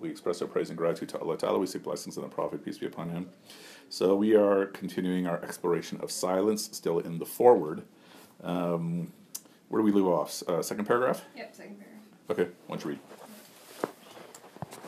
We express our praise and gratitude to Allah Ta'ala. We seek blessings on the Prophet, peace be upon him. So we are continuing our exploration of silence, still in the foreword. Um, where do we leave off? Uh, second paragraph? Yep, second paragraph. Okay, why don't you read?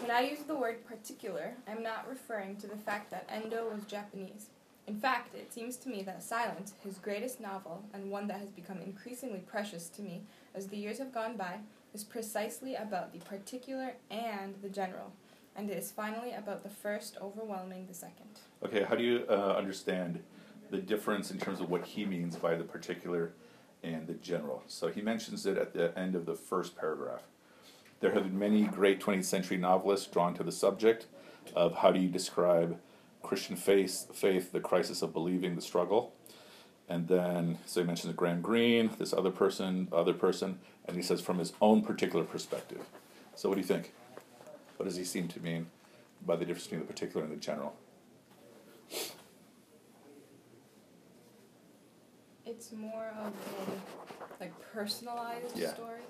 When I use the word particular, I'm not referring to the fact that endo was Japanese, in fact, it seems to me that Silence, his greatest novel, and one that has become increasingly precious to me as the years have gone by, is precisely about the particular and the general, and it is finally about the first overwhelming the second. Okay, how do you uh, understand the difference in terms of what he means by the particular and the general? So he mentions it at the end of the first paragraph. There have been many great 20th century novelists drawn to the subject of how do you describe Christian faith, faith, the crisis of believing, the struggle. And then, so he mentions Graham Greene, this other person, other person, and he says from his own particular perspective. So, what do you think? What does he seem to mean by the difference between the particular and the general? It's more of a like personalized Yeah. story.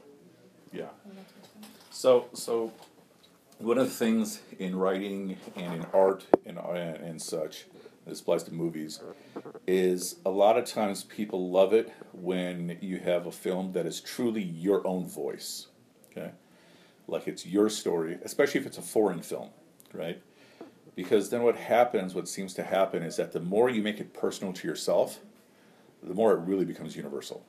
Yeah. And that's what's going on. So, so one of the things in writing and in art and and such, this applies to movies, is a lot of times people love it when you have a film that is truly your own voice, okay, like it's your story, especially if it's a foreign film, right? Because then what happens, what seems to happen, is that the more you make it personal to yourself, the more it really becomes universal,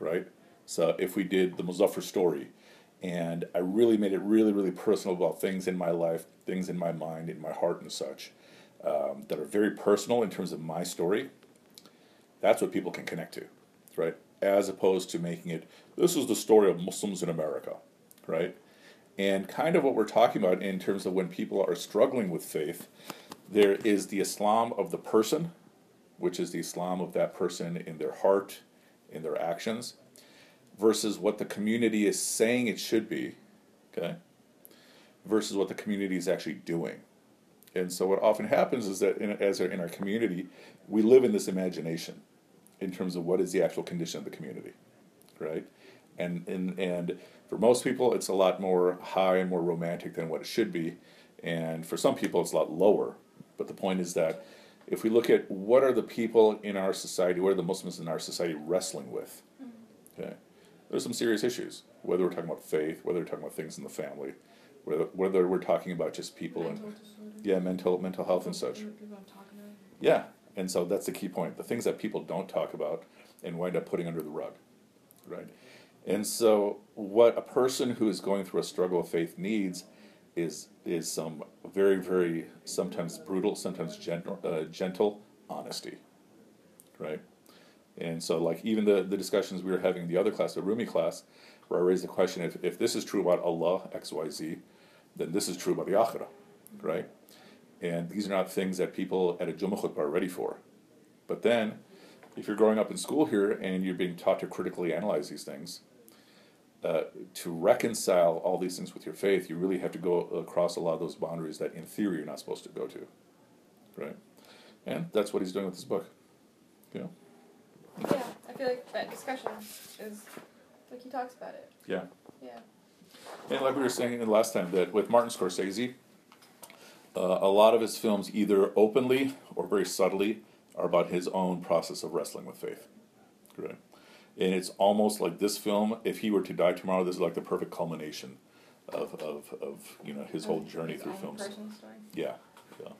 right? So if we did the Muzaffar story, and I really made it really, really personal about things in my life, things in my mind, in my heart, and such, um, that are very personal in terms of my story, that's what people can connect to, right? As opposed to making it, this is the story of Muslims in America, right? And kind of what we're talking about in terms of when people are struggling with faith, there is the Islam of the person, which is the Islam of that person in their heart, in their actions, versus what the community is saying it should be, okay, versus what the community is actually doing. And so, what often happens is that in, as in our community, we live in this imagination in terms of what is the actual condition of the community, right? And, and, and for most people, it's a lot more high and more romantic than what it should be. And for some people, it's a lot lower. But the point is that if we look at what are the people in our society, what are the Muslims in our society wrestling with, mm-hmm. okay, there's some serious issues. Whether we're talking about faith, whether we're talking about things in the family, whether, whether we're talking about just people and disorder. yeah, mental mental health and such. People don't talk about it. Yeah, and so that's the key point. The things that people don't talk about and wind up putting under the rug, right? And so, what a person who is going through a struggle of faith needs is is some very, very sometimes brutal, sometimes gentle, uh, gentle honesty, right? And so, like even the the discussions we were having in the other class, the Rumi class, where I raised the question: if if this is true about Allah X Y Z, then this is true about the Akhirah, right? And these are not things that people at a Jummah khutbah are ready for. But then, if you're growing up in school here and you're being taught to critically analyze these things, uh, to reconcile all these things with your faith, you really have to go across a lot of those boundaries that, in theory, you're not supposed to go to, right? And that's what he's doing with this book. You know? Yeah, I feel like that discussion is like he talks about it. Yeah. Yeah. And like we were saying the last time, that with Martin Scorsese, uh, a lot of his films, either openly or very subtly, are about his own process of wrestling with faith. Right? And it's almost like this film, if he were to die tomorrow, this is like the perfect culmination of, of, of you know his whole journey through films. Yeah. So.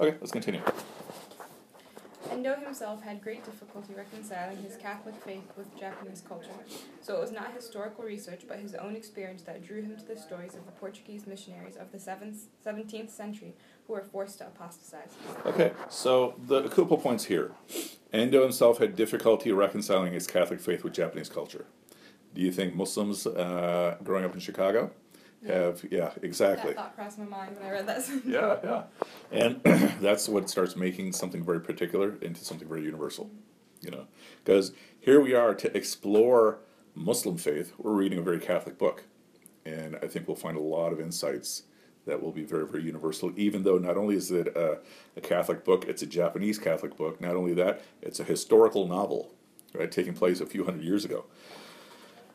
Okay, let's continue. Endo himself had great difficulty reconciling his Catholic faith with Japanese culture, so it was not historical research but his own experience that drew him to the stories of the Portuguese missionaries of the 7th, 17th century who were forced to apostatize. Okay, so the couple points here. Endo himself had difficulty reconciling his Catholic faith with Japanese culture. Do you think Muslims uh, growing up in Chicago have? Yeah, exactly. That thought crossed my mind when I read that. Yeah, yeah. And that's what starts making something very particular into something very universal. You know, because here we are to explore Muslim faith. We're reading a very Catholic book, and I think we'll find a lot of insights that will be very, very universal. Even though not only is it a, a Catholic book, it's a Japanese Catholic book. Not only that, it's a historical novel, right, taking place a few hundred years ago.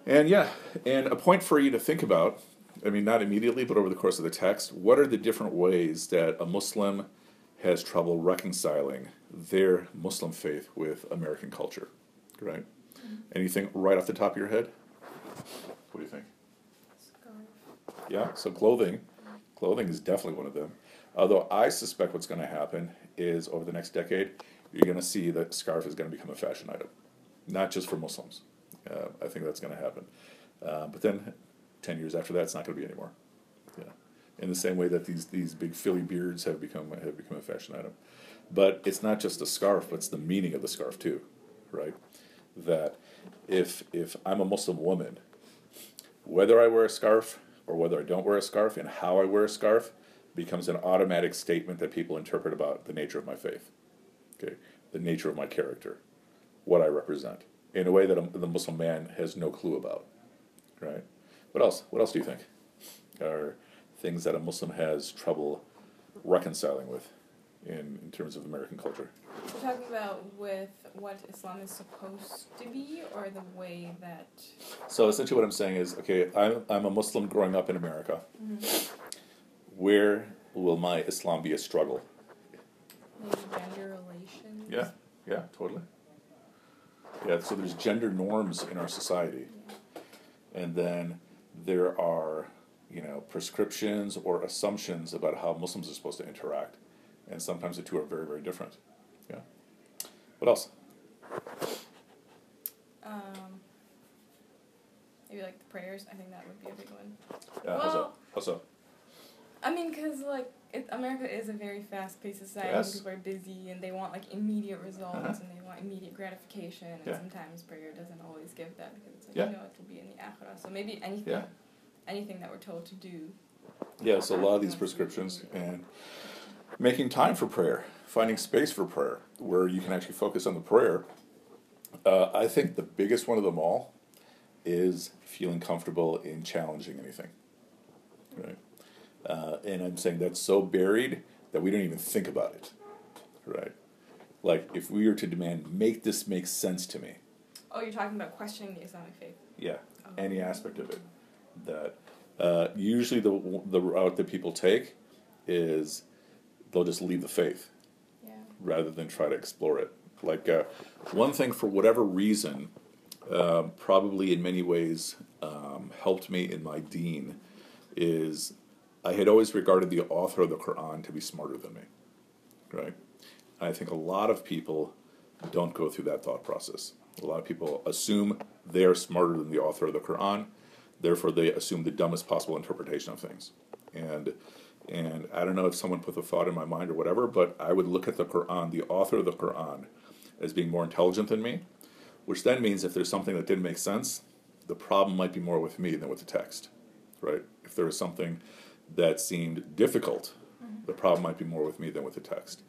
And yeah, and a point for you to think about, I mean, not immediately, but over the course of the text, what are the different ways that a Muslim has trouble reconciling their Muslim faith with American culture, right? Anything right off the top of your head? What do you think? Scarf. Yeah, so clothing, clothing is definitely one of them. Although I suspect what's going to happen is over the next decade, you're going to see that scarf is going to become a fashion item, not just for Muslims. Uh, I think that's going to happen. Uh, but then, ten years after that, it's not going to be anymore. Yeah, in the same way that these these big Philly beards have become have become a fashion item. But it's not just the scarf; but it's the meaning of the scarf too, right? That if if I'm a Muslim woman, whether I wear a scarf or whether I don't wear a scarf and how I wear a scarf becomes an automatic statement that people interpret about the nature of my faith. Okay, the nature of my character, what I represent, in a way that a, the Muslim man has no clue about. Right? What else? What else do you think are things that a Muslim has trouble reconciling with in, in terms of American culture? We're talking about with what Islam is supposed to be, or the way that. So essentially, what I'm saying is, okay, I'm, I'm a Muslim growing up in America. Mm-hmm. Where will my Islam be a struggle? Maybe gender relations. Yeah, yeah, totally. Yeah, so there's gender norms in our society, and then there are, you know, prescriptions or assumptions about how Muslims are supposed to interact, and sometimes the two are very, very different. Yeah. What else? Um, maybe like the prayers. I think that would be a big one. Yeah? Well- that? I mean, because like it, America is a very fast-paced society. Yes. People are busy and they want like immediate results Uh-huh. and they want immediate gratification. And Yeah. sometimes prayer doesn't always give that because it's like Yeah. you know it will be in the akhirah. So maybe anything, Yeah. anything that we're told to do. Yeah, so a lot of these prescriptions and making time for prayer, finding space for prayer, where you can actually focus on the prayer. Uh, I think the biggest one of them all is feeling comfortable in challenging anything. Right? Uh, and I'm saying that's so buried that we don't even think about it. Right? Like, if we were to demand, make this make sense to me, Oh, you're talking about questioning the Islamic faith. yeah, Oh. any aspect of it. That uh, usually the the route that people take is they'll just leave the faith Yeah. rather than try to explore it. Like uh, one thing, for whatever reason, um, probably in many ways um, helped me in my dean, is I had always regarded the author of the Quran to be smarter than me. Right? I think a lot of people don't go through that thought process. A lot of people assume they're smarter than the author of the Quran, therefore they assume the dumbest possible interpretation of things. And and I don't know if someone put the thought in my mind or whatever, but I would look at the Quran, the author of the Quran, as being more intelligent than me, which then means if there's something that didn't make sense, the problem might be more with me than with the text, right? If there was something that seemed difficult, the problem might be more with me than with the text.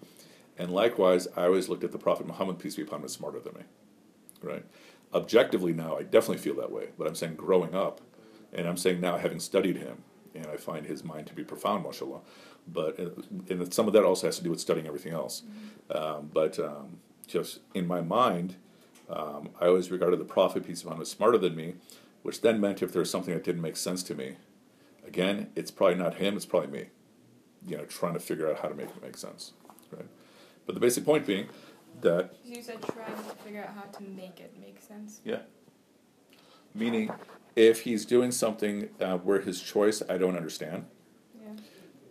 And likewise, I always looked at the Prophet Muhammad, peace be upon him, as smarter than me, right? Objectively now, I definitely feel that way, but I'm saying growing up, and I'm saying now having studied him, and I find his mind to be profound, mashallah. But uh, and some of that also has to do with studying everything else. Um, but um, just in my mind, um, I always regarded the Prophet, peace be upon him, as smarter than me, which then meant if there was something that didn't make sense to me, again, it's probably not him, it's probably me. You know, trying to figure out how to make it make sense, right? But the basic point being that You said trying to figure out how to make it make sense. yeah. Meaning, if he's doing something uh, where his choice I don't understand, Yeah.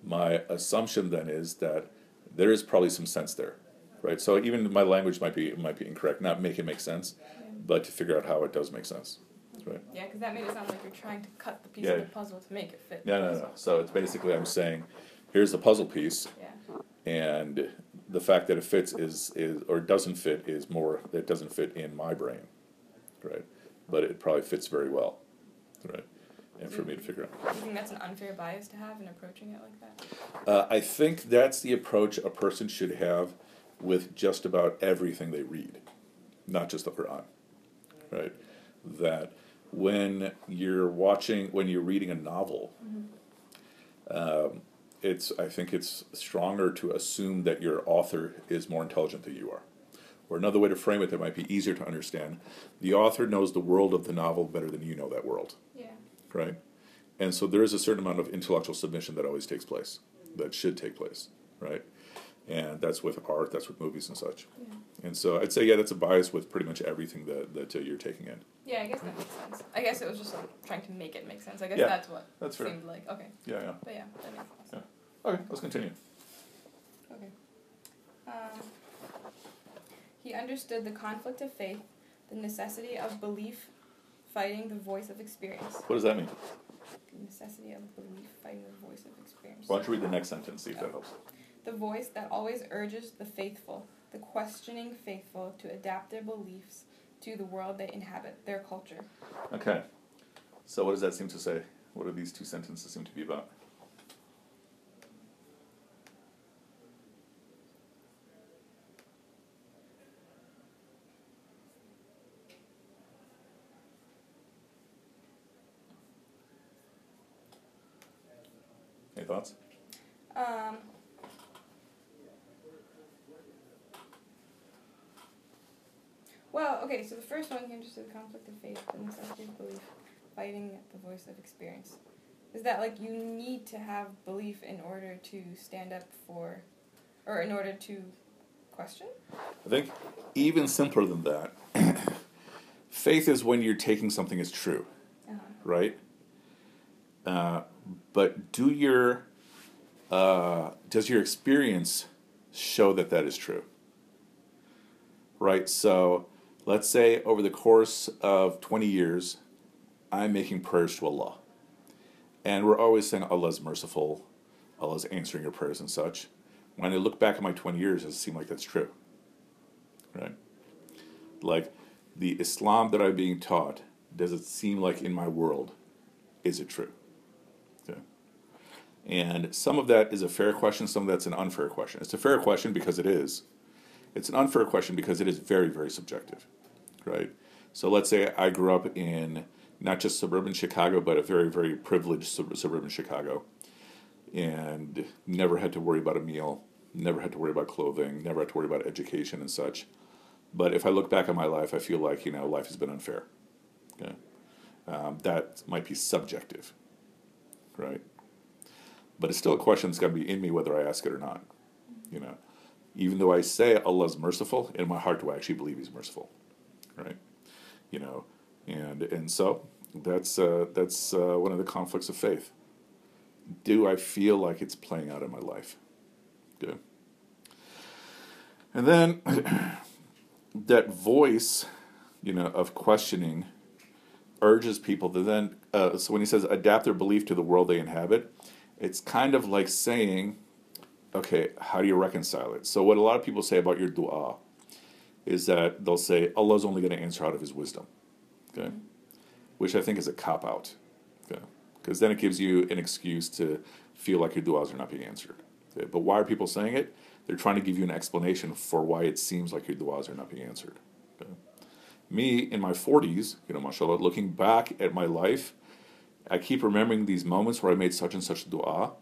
my assumption then is that there is probably some sense there, right? So even my language might be might be incorrect, not make it make sense, Yeah. but to figure out how it does make sense, right? Yeah, because that made it sound like you're trying to cut the piece Yeah. of the puzzle to make it fit. Yeah, No, no, no. So it's basically I'm saying, here's the puzzle piece, Yeah. and the fact that it fits is is or doesn't fit is more it doesn't fit in my brain, right? But it probably fits very well, right? And for me to figure out. Do you think that's an unfair bias to have in approaching it like that? Uh, I think that's the approach a person should have with just about everything they read, not just the Quran, right? That when you're watching, when you're reading a novel, um, it's I think it's stronger to assume that your author is more intelligent than you are, Or another way to frame it that might be easier to understand the author knows the world of the novel better than you know that world, Yeah. right? And so there is a certain amount of intellectual submission that always takes place, that should take place, right? And that's with art, that's with movies and such. Yeah. And so I'd say, yeah, that's a bias with pretty much everything that, that uh, you're taking in. Yeah, I guess that makes sense. I guess it was just like trying to make it make sense. I guess Yeah, that's what That's fair. seemed like. Okay. Yeah, yeah. But yeah, that makes sense. Yeah. Okay, let's continue. Okay. Um, he understood the conflict of faith, the necessity of belief fighting the voice of experience. What does that mean? The necessity of belief fighting the voice of experience. Why don't you read the next sentence, see if that helps. The voice that always urges the faithful, the questioning faithful, to adapt their beliefs to the world they inhabit, their culture. Okay. So what does that seem to say? What do these two sentences seem to be about? Any thoughts? Um, well, okay, so the first one, he understood the conflict of faith, and the of belief, fighting the voice of experience. Is that like you need to have belief in order to stand up for, or in order to question? I think even simpler than that, faith is when you're taking something as true. Uh-huh. right? Uh, but do your uh, does your experience show that that is true? Right. So let's say over the course of twenty years, I'm making prayers to Allah, and we're always saying Allah's merciful, Allah's answering your prayers and such. When I look back at my twenty years, does it seem like that's true? Right. Like the Islam that I'm being taught does it seem like in my world is it true okay. and some of that is a fair question some of that's an unfair question it's a fair question because it is it's an unfair question because it is very very subjective right so let's say i grew up in not just suburban chicago but a very very privileged sub- suburban chicago and never had to worry about a meal never had to worry about clothing never had to worry about education and such but if i look back on my life i feel like you know life has been unfair Okay. Um, that might be subjective, right? But it's still a question that's got to be in me whether I ask it or not. You know, even though I say Allah's merciful, in my heart do I actually believe He's merciful, right? You know, and and so that's uh, that's uh, one of the conflicts of faith. Do I feel like it's playing out in my life? Good. And then that voice, you know, of questioning urges people to then, uh, so when he says adapt their belief to the world they inhabit, it's kind of like saying, okay, how do you reconcile it? So, what a lot of people say about your dua is that they'll say, Allah's only going to answer out of his wisdom, okay? Which I think is a cop out, okay? Because then it gives you an excuse to feel like your duas are not being answered. Okay? But why are people saying it? They're trying to give you an explanation for why it seems like your duas are not being answered. Okay? me in my 40s, you know, mashallah, looking back at my life, I keep remembering these moments where I made such and such dua,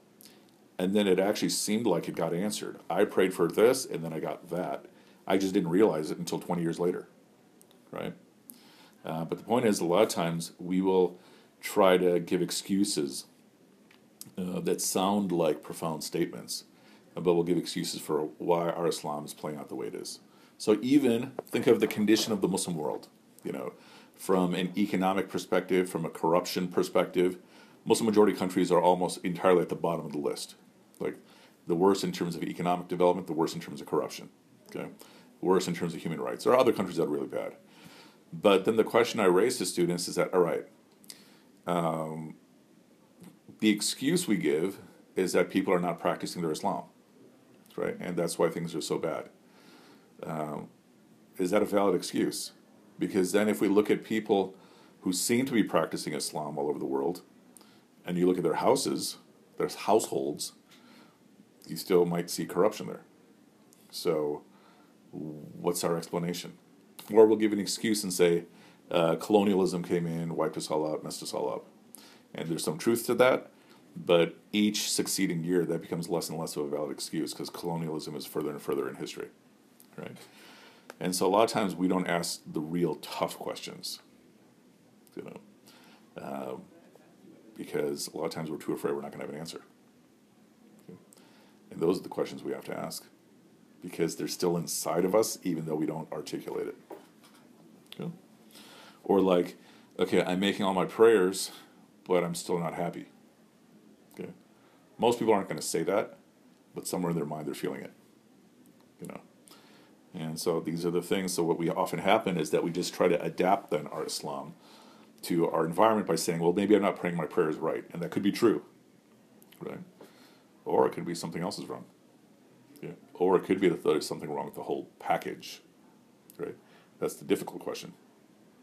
and then it actually seemed like it got answered. I prayed for this, and then I got that. I just didn't realize it until 20 years later, right? Uh, but the point is, a lot of times we will try to give excuses uh, that sound like profound statements, but we'll give excuses for why our Islam is playing out the way it is. So even think of the condition of the Muslim world, you know, from an economic perspective, from a corruption perspective, Muslim majority countries are almost entirely at the bottom of the list. Like the worst in terms of economic development, the worst in terms of corruption. Okay, worse in terms of human rights. There are other countries that are really bad. But then the question I raise to students is that all right, um, the excuse we give is that people are not practicing their Islam, right? And that's why things are so bad. Um, is that a valid excuse? Because then, if we look at people who seem to be practicing Islam all over the world, and you look at their houses, their households, you still might see corruption there. So, what's our explanation? Or we'll give an excuse and say, uh, colonialism came in, wiped us all out, messed us all up. And there's some truth to that, but each succeeding year that becomes less and less of a valid excuse because colonialism is further and further in history right? And so a lot of times we don't ask the real tough questions, you know, um, because a lot of times we're too afraid we're not going to have an answer. And those are the questions we have to ask because they're still inside of us, even though we don't articulate it. Okay? Or like, okay, I'm making all my prayers, but I'm still not happy. Okay, most people aren't going to say that, but somewhere in their mind they're feeling it. You know, and so these are the things. So what we often happen is that we just try to adapt then our Islam to our environment by saying, well, maybe I'm not praying my prayers right, and that could be true, right? Or it could be something else is wrong. Yeah. Or it could be that there's something wrong with the whole package, right? That's the difficult question,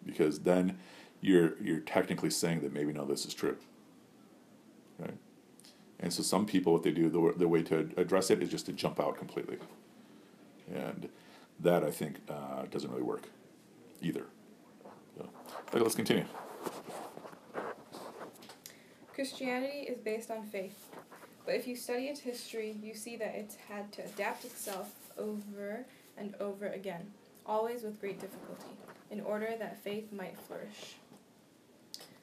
because then you're you're technically saying that maybe no, this is true, right? And so some people, what they do, the, the way to address it is just to jump out completely, and that I think uh, doesn't really work, either. So, okay, let's continue. Christianity is based on faith, but if you study its history, you see that it's had to adapt itself over and over again, always with great difficulty, in order that faith might flourish.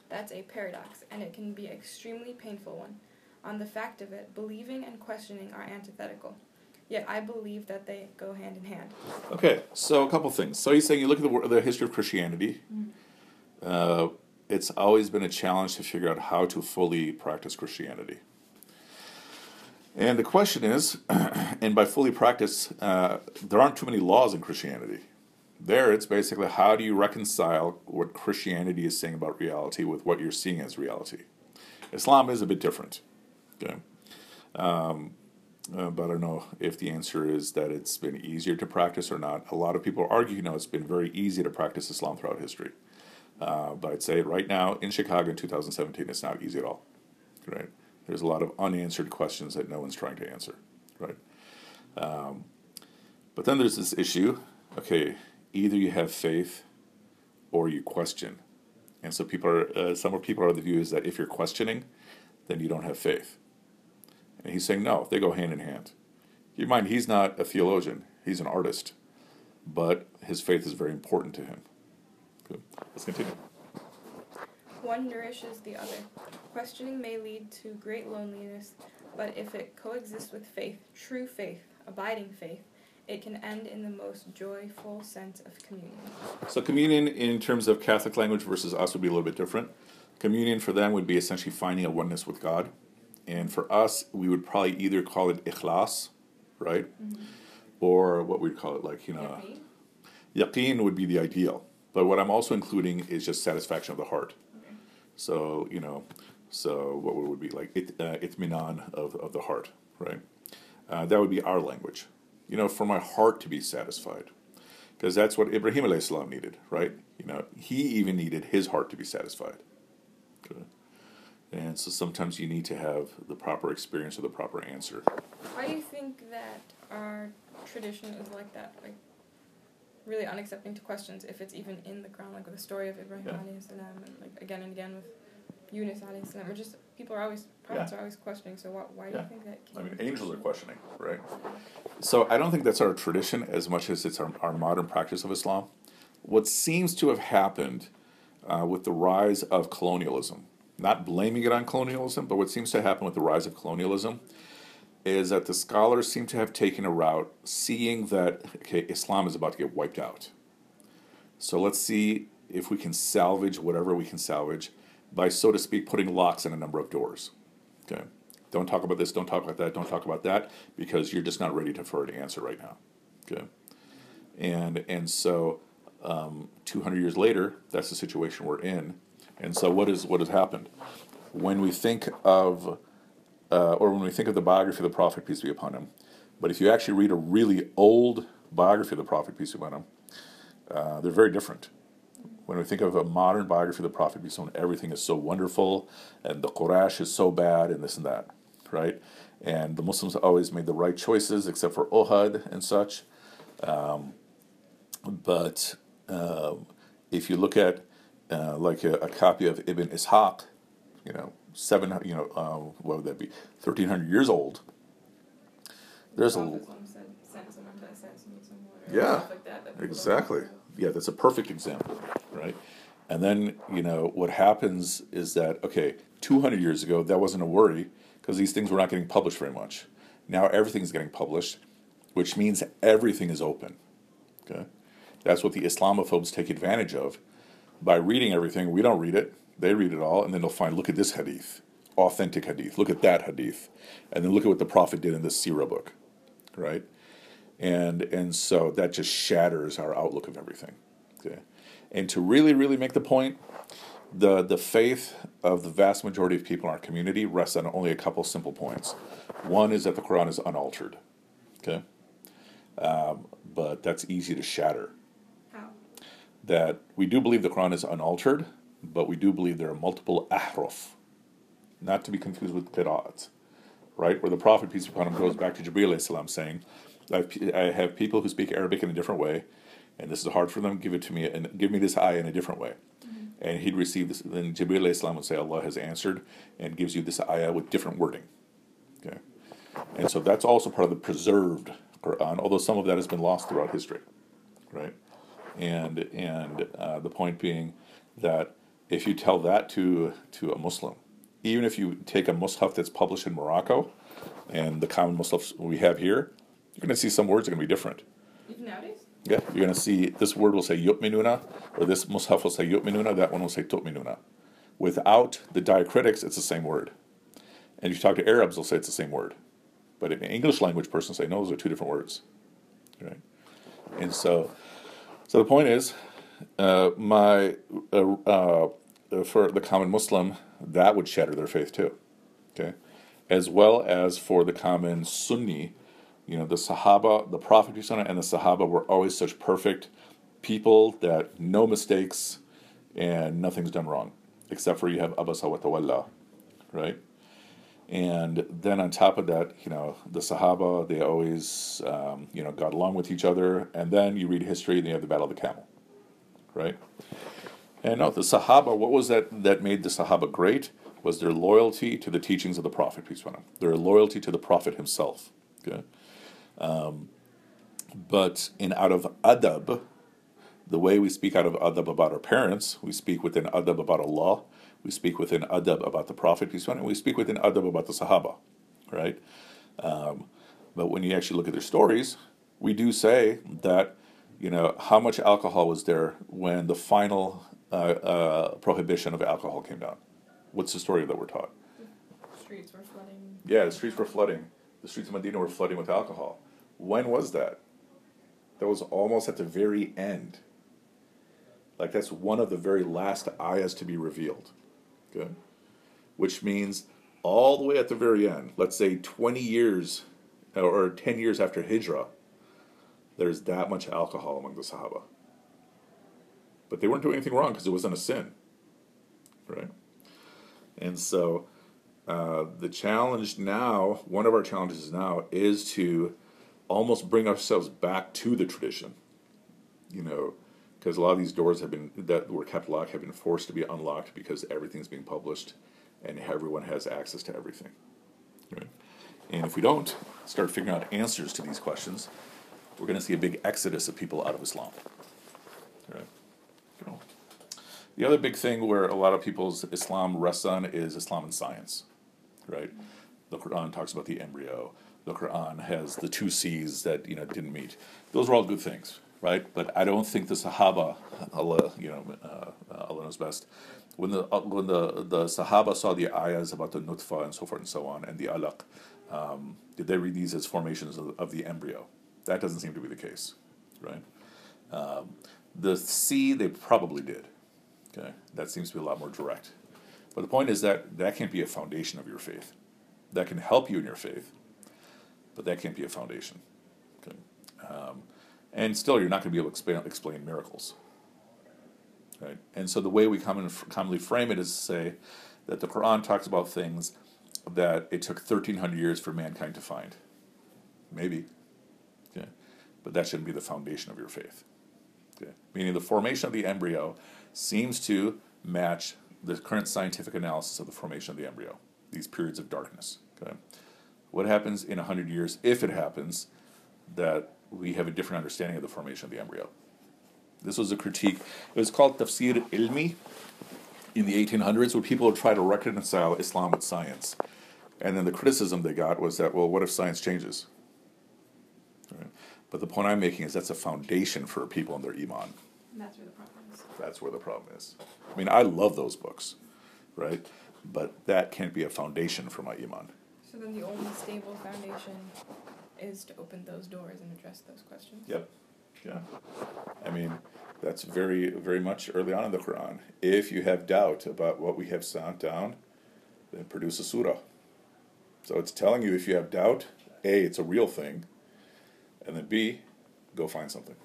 That's a paradox, and it can be an extremely painful one. On the fact of it, believing and questioning are antithetical. Yet I believe that they go hand in hand. Okay, so a couple things. So he's saying you look at the, the history of Christianity. Mm-hmm. Uh, it's always been a challenge to figure out how to fully practice Christianity. And the question is, and by fully practice, uh, there aren't too many laws in Christianity. There, it's basically how do you reconcile what Christianity is saying about reality with what you're seeing as reality. Islam is a bit different. Okay. Um, uh, but I don't know if the answer is that it's been easier to practice or not. A lot of people argue, you know, it's been very easy to practice Islam throughout history. Uh, but I'd say right now in Chicago in 2017, it's not easy at all. Right? There's a lot of unanswered questions that no one's trying to answer. Right? Um, but then there's this issue. Okay, either you have faith or you question. And so people are, uh, some people are of the view is that if you're questioning, then you don't have faith. And he's saying, no, they go hand in hand. Keep in mind, he's not a theologian, he's an artist. But his faith is very important to him. Good. Let's continue. One nourishes the other. Questioning may lead to great loneliness, but if it coexists with faith, true faith, abiding faith, it can end in the most joyful sense of communion. So, communion in terms of Catholic language versus us would be a little bit different. Communion for them would be essentially finding a oneness with God. And for us, we would probably either call it ikhlas, right? Mm-hmm. Or what we'd call it, like, you know, yaqeen would be the ideal. But what I'm also including is just satisfaction of the heart. So, you know, so what would be like it, uh, itminan of, of the heart, right? Uh, that would be our language you know, for my heart to be satisfied. Because that's what Ibrahim alayhi salam needed, right? You know, he even needed his heart to be satisfied. Okay. And so sometimes you need to have the proper experience or the proper answer. Why do you think that our tradition is like that? Like, really unaccepting to questions if it's even in the Quran, like with the story of Ibrahim yeah. salam, and like again and again with Yunus alayhi salam, or just people are always prophets yeah. are always questioning. So why, why do you think that? I mean, angels are questioning, right? So I don't think that's our tradition as much as it's our, our modern practice of Islam. What seems to have happened uh, with the rise of colonialism, not blaming it on colonialism, but what seems to happen with the rise of colonialism is that the scholars seem to have taken a route seeing that okay, Islam is about to get wiped out. So let's see if we can salvage whatever we can salvage by, so to speak, putting locks in a number of doors. Okay. Don't talk about this, don't talk about that, don't talk about that, because you're just not ready to, for an answer right now. Okay. And and so um, 200 years later, that's the situation we're in. And so what is what has happened? When we think of uh, or when we think of the biography of the Prophet, peace be upon him, but if you actually read a really old biography of the Prophet, peace be upon him, uh, they're very different when we think of a modern biography of the Prophet, peace be someone, everything is so wonderful, and the Quraysh is so bad, and this and that, right? And the Muslims always made the right choices, except for Uhud and such. Um, but um, if you look at uh, like a, a, copy of Ibn Ishaq, you know, seven, you know, uh, what would that be, thirteen hundred years old. There's a Yeah, stuff like that. that Exactly. Yeah, that's a perfect example, right? And then, you know, what happens is that, okay, 200 years ago, that wasn't a worry because these things were not getting published very much. Now everything's getting published, which means everything is open. Okay? That's what the Islamophobes take advantage of. By reading everything, we don't read it, they read it all, and then they'll find, look at this hadith, authentic hadith, look at that hadith, and then look at what the Prophet did in this Sirah book, right? and and so that just shatters our outlook of everything. Okay, and to really really make the point, the the faith of the vast majority of people in our community rests on only a couple simple points. One is that the Quran is unaltered. Okay, um, but that's easy to shatter. How? That we do believe the Quran is unaltered, but we do believe there are multiple ahruf, not to be confused with qira'at, right? Where the Prophet peace be upon him goes back to Jibreel salam saying, I've, people who speak Arabic in a different way, and this is hard for them. Give it to me and give me this ayah in a different way. And he'd receive this. Then Jibreel salam would say, Allah has answered and gives you this ayah with different wording. Okay, and so that's also part of the preserved Quran, although some of that has been lost throughout history, right? And and uh, the point being that if you tell that to to a Muslim, even if you take a mushaf that's published in Morocco, and the common mushafs we have here, you're going to see some words are going to be different. Even nowadays? Yeah, you're going to see this word will say yu'minuna, or this mushaf will say yu'minuna, that one will say tu'minuna. Without the diacritics, it's the same word. And if you talk to Arabs, they'll say it's the same word. But an English language person say, no, those are two different words. Right? And so, so the point is, uh, my uh, uh, for the common Muslim, that would shatter their faith too. Okay, as well as for the common Sunni, you know, the Sahaba, the Prophet and the Sahaba were always such perfect people that no mistakes and nothing's done wrong, except for you have Abasa right? And then on top of that, you know, the Sahaba, they always, um, you know, got along with each other. And then you read history, and you have the Battle of the Camel, right? And no, the Sahaba, what was that that made the Sahaba great? Was their loyalty to the teachings of the Prophet, peace be upon him. Their loyalty to the Prophet himself. Okay, um, but in out of adab, the way we speak out of adab about our parents, we speak within adab about Allah. We speak within adab about the Prophet, peace be upon him. We speak within adab about the Sahaba, right? Um, but when you actually look at their stories, we do say that, you know, how much alcohol was there when the final uh, uh, prohibition of alcohol came down? What's the story that we're taught? The Streets were flooding. Yeah, the streets were flooding. The streets of Medina were flooding with alcohol. When was that? That was almost at the very end. Like that's one of the very last ayahs to be revealed. Okay? Which means all the way at the very end, let's say 20 years or 10 years after Hijrah, there's that much alcohol among the Sahaba. But they weren't doing anything wrong because it wasn't a sin. Right? And so uh, the challenge now, one of our challenges now, is to almost bring ourselves back to the tradition. You know, because a lot of these doors have been that were kept locked have been forced to be unlocked because everything's being published, and everyone has access to everything. Right? And if we don't start figuring out answers to these questions, we're going to see a big exodus of people out of Islam. Right? The other big thing where a lot of people's Islam rests on is Islam and science right? The Quran talks about the embryo. The Quran has the two seas that you know didn't meet. Those are all good things, right? But I don't think the Sahaba, Allah, you know, uh, Allah knows best. When the uh, when the the Sahaba saw the ayahs about the nutfa and so forth and so on, and the alaq, um, did they read these as formations of, of the embryo? That doesn't seem to be the case, right? Um, the sea they probably did. Okay, that seems to be a lot more direct. But the point is that that can't be a foundation of your faith. That can help you in your faith, but that can't be a foundation. Okay? Um, and still, you're not going to be able to explain, explain miracles. Right? And so the way we common, commonly frame it is to say that the Quran talks about things that it took 1,300 years for mankind to find. Maybe. But that shouldn't be the foundation of your faith. Okay? Meaning the formation of the embryo seems to match the current scientific analysis of the formation of the embryo, these periods of darkness. Okay? What happens in 100 years, if it happens, that we have a different understanding of the formation of the embryo. This was a critique. It was called Tafsir Ilmi in the 1800s, where people would try to reconcile Islam with science. And then the criticism they got was that, well, what if science changes? But the point I'm making is that's a foundation for people in their iman. And that's where the problem is. That's where the problem is. I mean, I love those books, right? But that can't be a foundation for my iman. So then the only stable foundation is to open those doors and address those questions. Yep. Yeah. I mean, that's very, very much early on in the Quran. If you have doubt about what we have sent down, then produce a surah. So it's telling you if you have doubt, A, it's a real thing, and then B, go find something.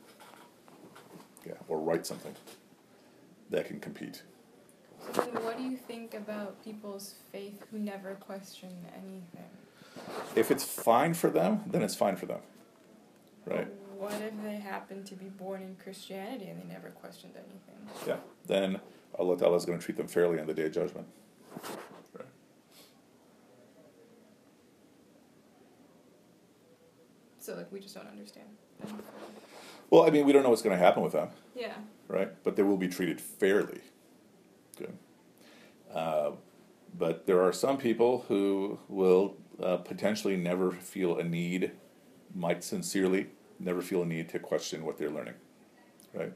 Yeah, or write something that can compete. So then what do you think about people's faith who never question anything? If it's fine for them, then it's fine for them. Right? What if they happen to be born in Christianity and they never questioned anything? Yeah. Then Allah Ta'ala is going to treat them fairly on the day of judgment. So like we just don't understand. them. Well, I mean, we don't know what's going to happen with them, Yeah. right? But they will be treated fairly. Good. Uh, but there are some people who will uh, potentially never feel a need, might sincerely never feel a need to question what they're learning, right?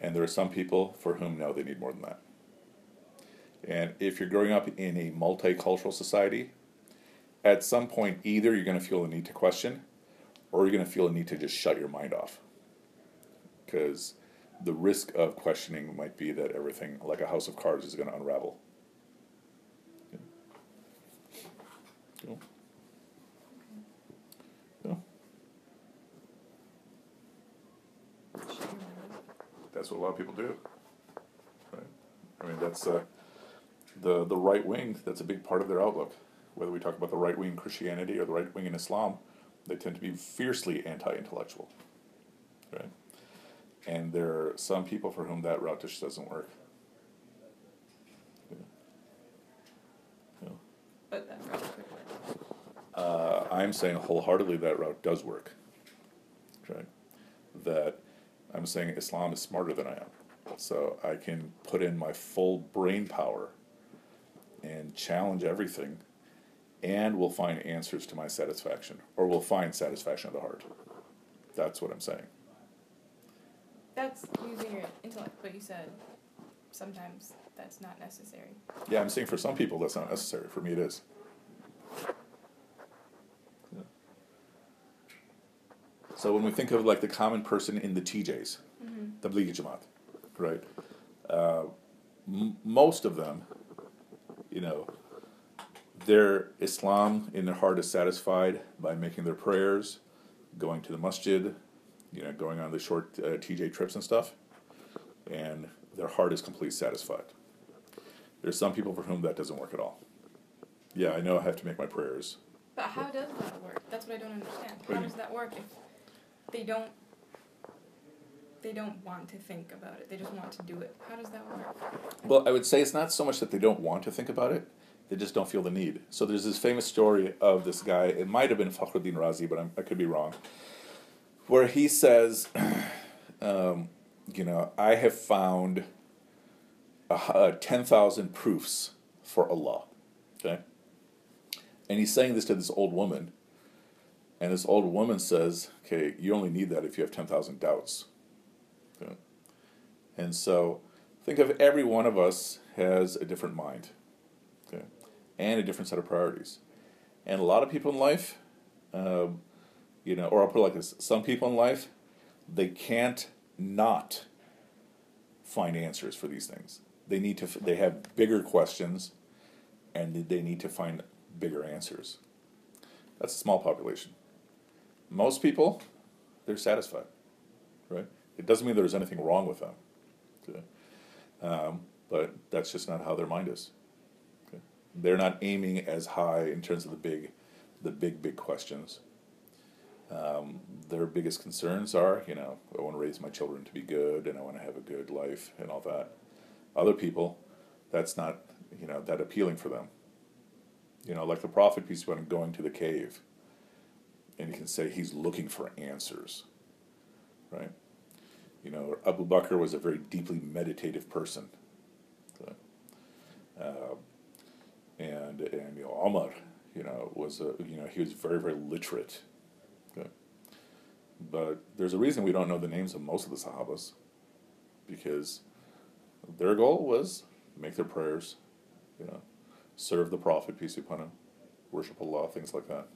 And there are some people for whom no, they need more than that. And if you're growing up in a multicultural society, at some point either you're going to feel the need to question, or you're going to feel a need to just shut your mind off. Because the risk of questioning might be that everything, like a house of cards, is going to unravel. Yeah. Cool. Cool. Shut your mind. That's what a lot of people do. Right? I mean, that's uh, the the right wing. That's a big part of their outlook. Whether we talk about the right wing in Christianity or the right wing in Islam, they tend to be fiercely anti-intellectual. Right? And there are some people for whom that route just doesn't work. Yeah. Yeah. But that route could work. Uh, I'm saying wholeheartedly that route does work. Okay, that I'm saying Islam is smarter than I am, so I can put in my full brain power and challenge everything, and will find answers to my satisfaction, or will find satisfaction of the heart. That's what I'm saying. That's using your intellect, but you said sometimes that's not necessary. Yeah, I'm saying for some people that's not necessary. For me, it is. Yeah. So when we think of like the common person in the TJs, Mm-hmm. Tablighi Jamaat, right? Uh, m- most of them, you know, their Islam in their heart is satisfied by making their prayers, going to the masjid, you know, going on the short uh, TJ trips and stuff, and their heart is completely satisfied. There's some people for whom that doesn't work at all. Yeah, I know I have to make my prayers. But how does that work? That's what I don't understand. How does that work if they don't they don't want to think about it. They just want to do it. How does that work? Well, I would say it's not so much that they don't want to think about it; they just don't feel the need. So there's this famous story of this guy. It might have been Fakhruddin Razi, but I'm, I could be wrong. Where he says, um, "You know, I have found uh, ten thousand proofs for Allah." Okay, and he's saying this to this old woman, and this old woman says, "Okay, you only need that if you have ten thousand doubts." Okay. And so think of every one of us has a different mind, and a different set of priorities. And a lot of people in life, um, you know, or I'll put it like this: some people in life, they can't not find answers for these things. They need to. They have bigger questions, and they need to find bigger answers. That's a small population. Most people, they're satisfied, right? It doesn't mean there's anything wrong with them. Okay? Um, but that's just not how their mind is. They're not aiming as high in terms of the big, the big, big questions. Um, their biggest concerns are, you know, I want to raise my children to be good, and I want to have a good life, and all that. Other people, that's not, you know, that appealing for them. You know, like the prophet peace be upon him going to the cave. and you can say he's looking for answers, right? You know, Abu Bakr was a very deeply meditative person. Uh, and and you know, Omar, you know, was a you know he was very very literate. Okay. But there's a reason we don't know the names of most of the Sahabas, because their goal was make their prayers, you know, serve the Prophet peace be upon him, worship Allah, things like that.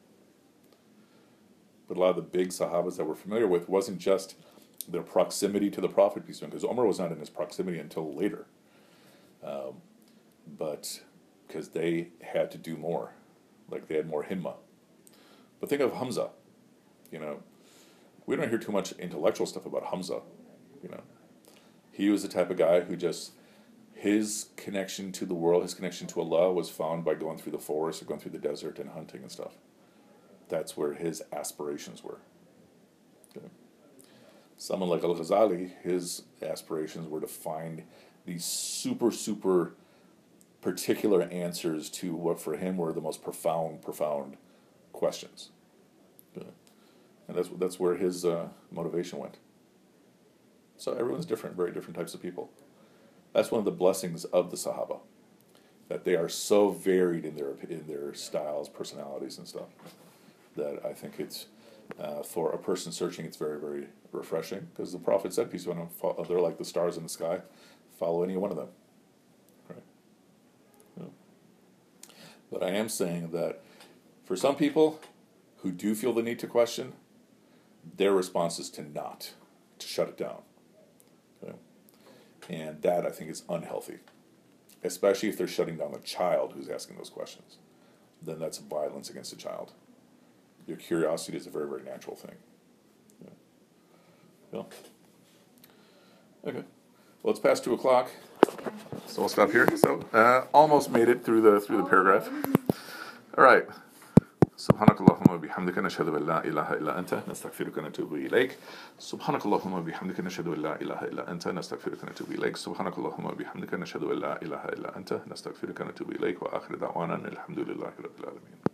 But a lot of the big Sahabas that we're familiar with wasn't just their proximity to the Prophet peace be upon him, because Omar was not in his proximity until later. Um, but because they had to do more, like they had more himma. But think of Hamza, you know, we don't hear too much intellectual stuff about Hamza, you know. He was the type of guy who just his connection to the world, his connection to Allah was found by going through the forest or going through the desert and hunting and stuff. That's where his aspirations were. Okay. Someone like Al Ghazali, his aspirations were to find these super, super particular answers to what for him were the most profound, profound questions. And that's, that's where his uh, motivation went. So everyone's different, very different types of people. That's one of the blessings of the Sahaba, that they are so varied in their in their styles, personalities, and stuff. That I think it's uh, for a person searching, it's very very refreshing because the Prophet said, "Peace be upon him." They're like the stars in the sky. Follow any one of them. But I am saying that for some people who do feel the need to question, their response is to not, to shut it down. Okay? And that I think is unhealthy, especially if they're shutting down the child who's asking those questions. Then that's violence against the child. Your curiosity is a very, very natural thing. Yeah. yeah. Okay. Well, it's past two o'clock. So we'll stop here. So uh, almost made it through the through the paragraph. All right. سبحانك اللهم وبحمدك نشهد ان لا اله الا انت نستغفرك ونتوب اليك سبحانك اللهم وبحمدك نشهد ان لا اله الا انت نستغفرك ونتوب اليك سبحانك اللهم وبحمدك نشهد ان لا اله الا انت نستغفرك ونتوب اليك واخر دعوانا الحمد لله رب العالمين